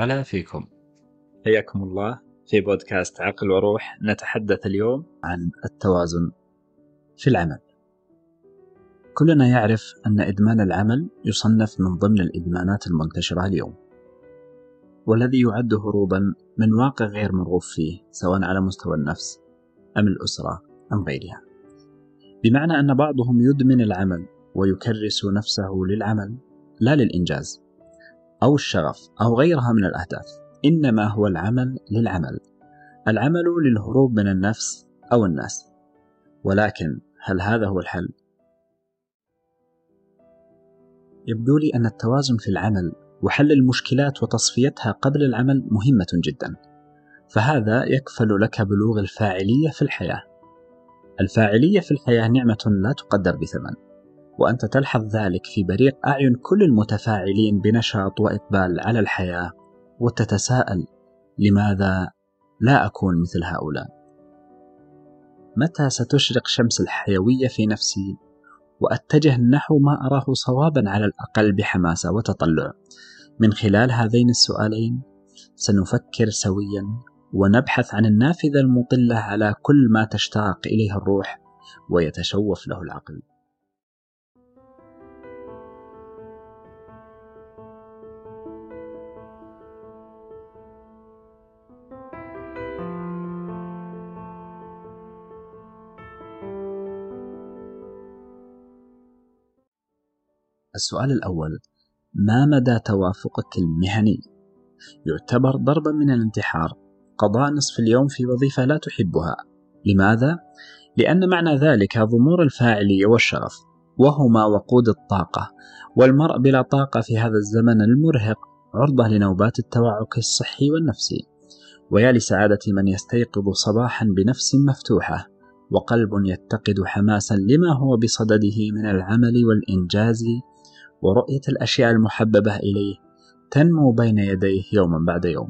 هلا فيكم. حياكم الله في بودكاست عقل وروح. نتحدث اليوم عن التوازن في العمل. كلنا يعرف أن إدمان العمل يصنف من ضمن الإدمانات المنتشرة اليوم والذي يعد هروبا من واقع غير مرغوب فيه سواء على مستوى النفس أم الأسرة أم غيرها. بمعنى أن بعضهم يدمن العمل ويكرس نفسه للعمل لا للإنجاز. أو الشغف أو غيرها من الأهداف. إنما هو العمل للعمل. العمل للهروب من النفس أو الناس. ولكن هل هذا هو الحل؟ يبدو لي أن التوازن في العمل وحل المشكلات وتصفيتها قبل العمل مهمة جدا. فهذا يكفل لك بلوغ الفاعلية في الحياة. الفاعلية في الحياة نعمة لا تقدر بثمن. وأنت تلحظ ذلك في بريق أعين كل المتفاعلين بنشاط وإقبال على الحياة وتتساءل لماذا لا أكون مثل هؤلاء؟ متى ستشرق شمس الحيوية في نفسي؟ وأتجه نحو ما أراه صوابا على الأقل بحماسة وتطلع. من خلال هذين السؤالين سنفكر سويا ونبحث عن النافذة المطلة على كل ما تشتاق إليه الروح ويتشوف له العقل. السؤال الأول ما مدى توافقك المهني؟ يعتبر ضربا من الانتحار قضاء نصف اليوم في وظيفة لا تحبها لماذا؟ لأن معنى ذلك ضمور الفاعلية والشغف وهما وقود الطاقة والمرء بلا طاقة في هذا الزمن المرهق عرضة لنوبات التوعك الصحي والنفسي ويا لسعادة من يستيقظ صباحا بنفس مفتوحة وقلب يتقد حماسا لما هو بصدده من العمل والإنجاز ورؤية الأشياء المحببة إليه تنمو بين يديه يوما بعد يوم.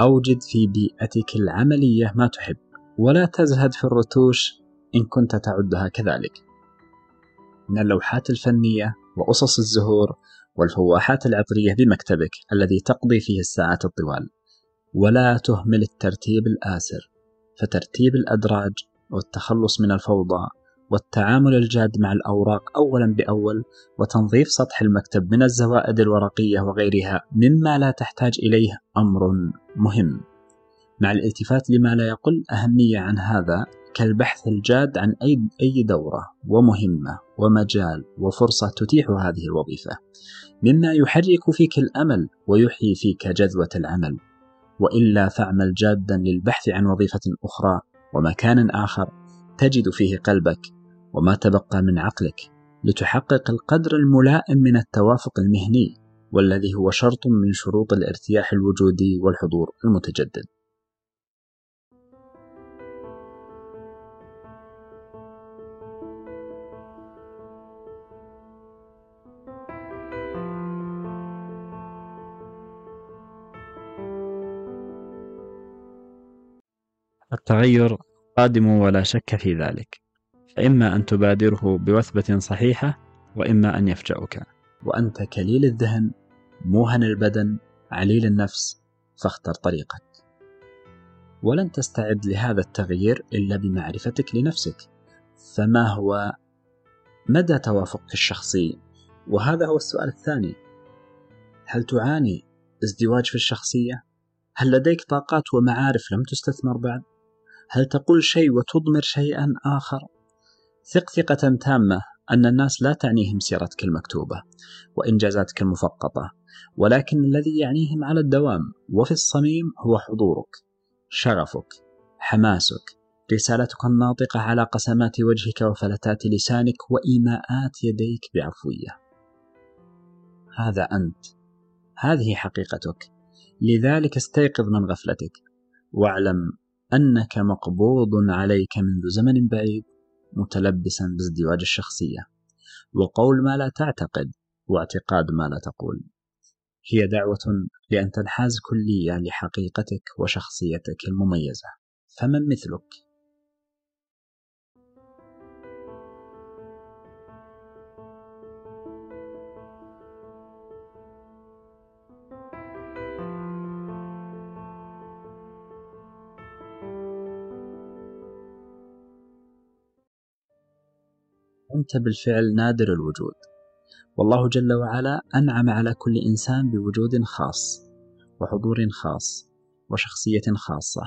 أوجد في بيئتك العملية ما تحب ولا تزهد في الرتوش إن كنت تعدها كذلك. من اللوحات الفنية وأصص الزهور والفواحات العطرية بمكتبك الذي تقضي فيه الساعات الطوال. ولا تهمل الترتيب الآسر فترتيب الأدراج والتخلص من الفوضى والتعامل الجاد مع الأوراق أولا بأول وتنظيف سطح المكتب من الزوائد الورقية وغيرها مما لا تحتاج إليه أمر مهم. مع الالتفات لما لا يقل أهمية عن هذا كالبحث الجاد عن أي أي دورة ومهمة ومجال وفرصة تتيح هذه الوظيفة مما يحرك فيك الأمل ويحيي فيك جذوة العمل. وإلا فاعمل جادا للبحث عن وظيفة أخرى ومكان آخر تجد فيه قلبك وما تبقى من عقلك لتحقق القدر الملائم من التوافق المهني والذي هو شرط من شروط الارتياح الوجودي والحضور المتجدد. التغير قادم ولا شك في ذلك. فإما أن تبادره بوثبة صحيحة وإما أن يفجأك. وأنت كليل الذهن موهن البدن عليل النفس فاختر طريقك. ولن تستعد لهذا التغيير إلا بمعرفتك لنفسك. فما هو؟ مدى توافقك الشخصي؟ وهذا هو السؤال الثاني. هل تعاني ازدواج في الشخصية؟ هل لديك طاقات ومعارف لم تستثمر بعد؟ هل تقول شيء وتضمر شيئا آخر؟ ثق ثقة تامة أن الناس لا تعنيهم سيرتك المكتوبة وإنجازاتك المفقطة ولكن الذي يعنيهم على الدوام وفي الصميم هو حضورك شغفك حماسك رسالتك الناطقة على قسمات وجهك وفلتات لسانك وإيماءات يديك بعفوية. هذا أنت. هذه حقيقتك. لذلك استيقظ من غفلتك. واعلم أنك مقبوض عليك منذ زمن بعيد متلبسا بازدواج الشخصية. وقول ما لا تعتقد واعتقاد ما لا تقول. هي دعوة لأن تنحاز كليا لحقيقتك وشخصيتك المميزة. فمن مثلك؟ أنت بالفعل نادر الوجود. والله جل وعلا أنعم على كل إنسان بوجود خاص وحضور خاص وشخصية خاصة.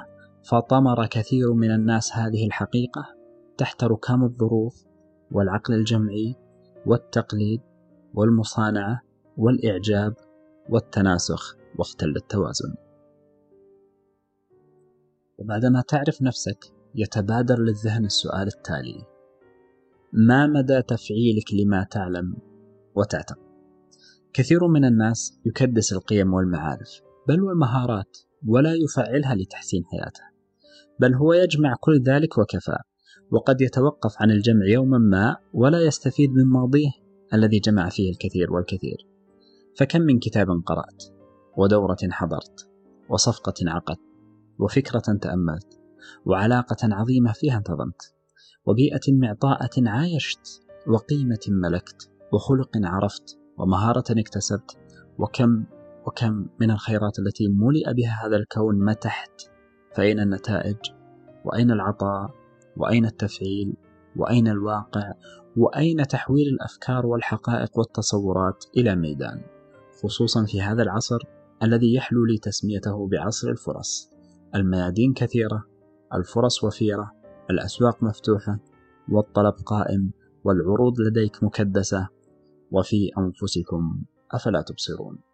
فطمر كثير من الناس هذه الحقيقة. تحت ركام الظروف والعقل الجمعي والتقليد والمصانعة والإعجاب والتناسخ واختل التوازن. وبعدما تعرف نفسك يتبادر للذهن السؤال التالي. ما مدى تفعيلك لما تعلم وتعتقد؟ كثير من الناس يكدس القيم والمعارف بل والمهارات ولا يفعلها لتحسين حياته بل هو يجمع كل ذلك وكفى وقد يتوقف عن الجمع يوما ما ولا يستفيد من ماضيه الذي جمع فيه الكثير والكثير. فكم من كتاب قرأت ودورة حضرت وصفقة عقدت وفكرة تأملت وعلاقة عظيمة فيها انتظمت. وبيئة معطاءة عايشت وقيمة ملكت وخلق عرفت ومهارة اكتسبت وكم وكم من الخيرات التي ملئ بها هذا الكون متحت فأين النتائج؟ وأين العطاء؟ وأين التفعيل؟ وأين الواقع؟ وأين تحويل الأفكار والحقائق والتصورات إلى ميدان؟ خصوصا في هذا العصر الذي يحلو لي تسميته بعصر الفرص. الميادين كثيرة الفرص وفيرة الأسواق مفتوحة والطلب قائم والعروض لديك مكدسة. وفي أنفسكم أفلا تبصرون.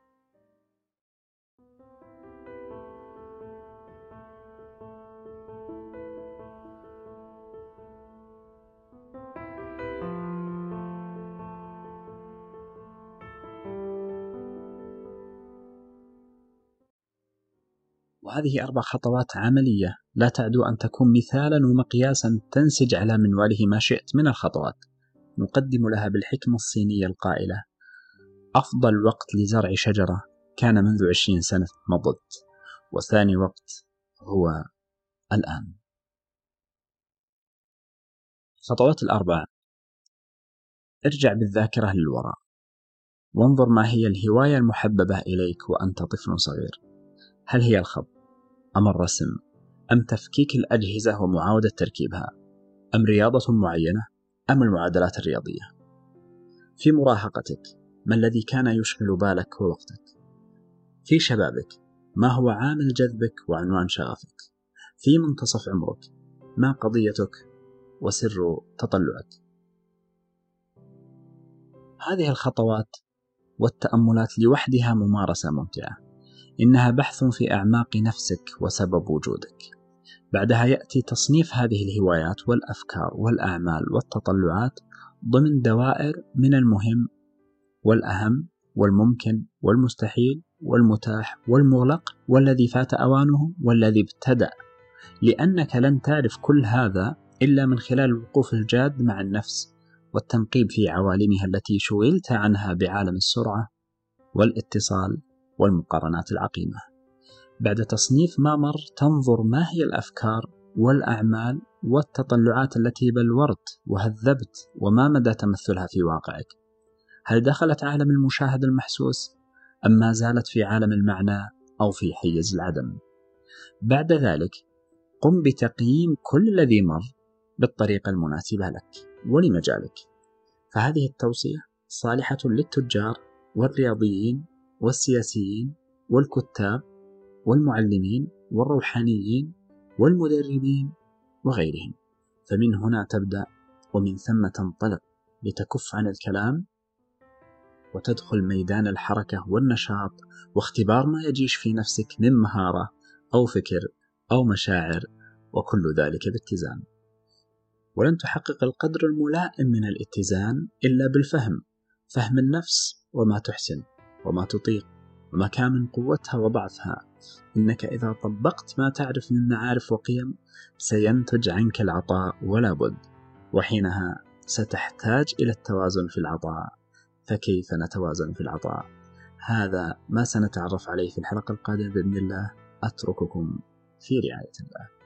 وهذه أربع خطوات عملية. لا تعدو أن تكون مثالا ومقياسا تنسج على منواله ما شئت من الخطوات. نقدم لها بالحكمة الصينية القائلة. أفضل وقت لزرع شجرة كان منذ عشرين سنة مضت وثاني وقت هو الآن. الخطوات الأربع ارجع بالذاكرة للوراء. وانظر ما هي الهواية المحببة إليك وأنت طفل صغير. هل هي الخط؟ أم الرسم؟ أم تفكيك الأجهزة ومعاودة تركيبها؟ أم رياضة معينة؟ أم المعادلات الرياضية؟ في مراهقتك ما الذي كان يشغل بالك ووقتك في شبابك ما هو عامل جذبك وعنوان شغفك؟ في منتصف عمرك ما قضيتك وسر تطلعك؟ هذه الخطوات والتأملات لوحدها ممارسة ممتعة. إنها بحث في أعماق نفسك وسبب وجودك. بعدها يأتي تصنيف هذه الهوايات والأفكار والأعمال والتطلعات ضمن دوائر من المهم والأهم والممكن والمستحيل والمتاح والمغلق والذي فات أوانه والذي ابتدأ. لأنك لن تعرف كل هذا إلا من خلال الوقوف الجاد مع النفس والتنقيب في عوالمها التي شغلت عنها بعالم السرعة والإتصال والمقارنات العقيمة. بعد تصنيف ما مر تنظر ما هي الأفكار والأعمال والتطلعات التي بلورت وهذبت وما مدى تمثلها في واقعك. هل دخلت عالم المشاهد المحسوس أم ما زالت في عالم المعنى أو في حيز العدم؟ بعد ذلك قم بتقييم كل الذي مر بالطريقة المناسبة لك ولمجالك. فهذه التوصية صالحة للتجار والرياضيين والسياسيين والكتاب والمعلمين والروحانيين والمدربين وغيرهم. فمن هنا تبدأ ومن ثم تنطلق لتكف عن الكلام وتدخل ميدان الحركة والنشاط واختبار ما يجيش في نفسك من مهارة أو فكر أو مشاعر وكل ذلك باتزان. ولن تحقق القدر الملائم من الاتزان إلا بالفهم فهم النفس وما تحسن. وما تطيق ومكامن قوتها وضعفها. إنك إذا طبقت ما تعرف من معارف وقيم سينتج عنك العطاء ولا بد. وحينها ستحتاج إلى التوازن في العطاء. فكيف نتوازن في العطاء؟ هذا ما سنتعرف عليه في الحلقة القادمة بإذن الله. أترككم في رعاية الله.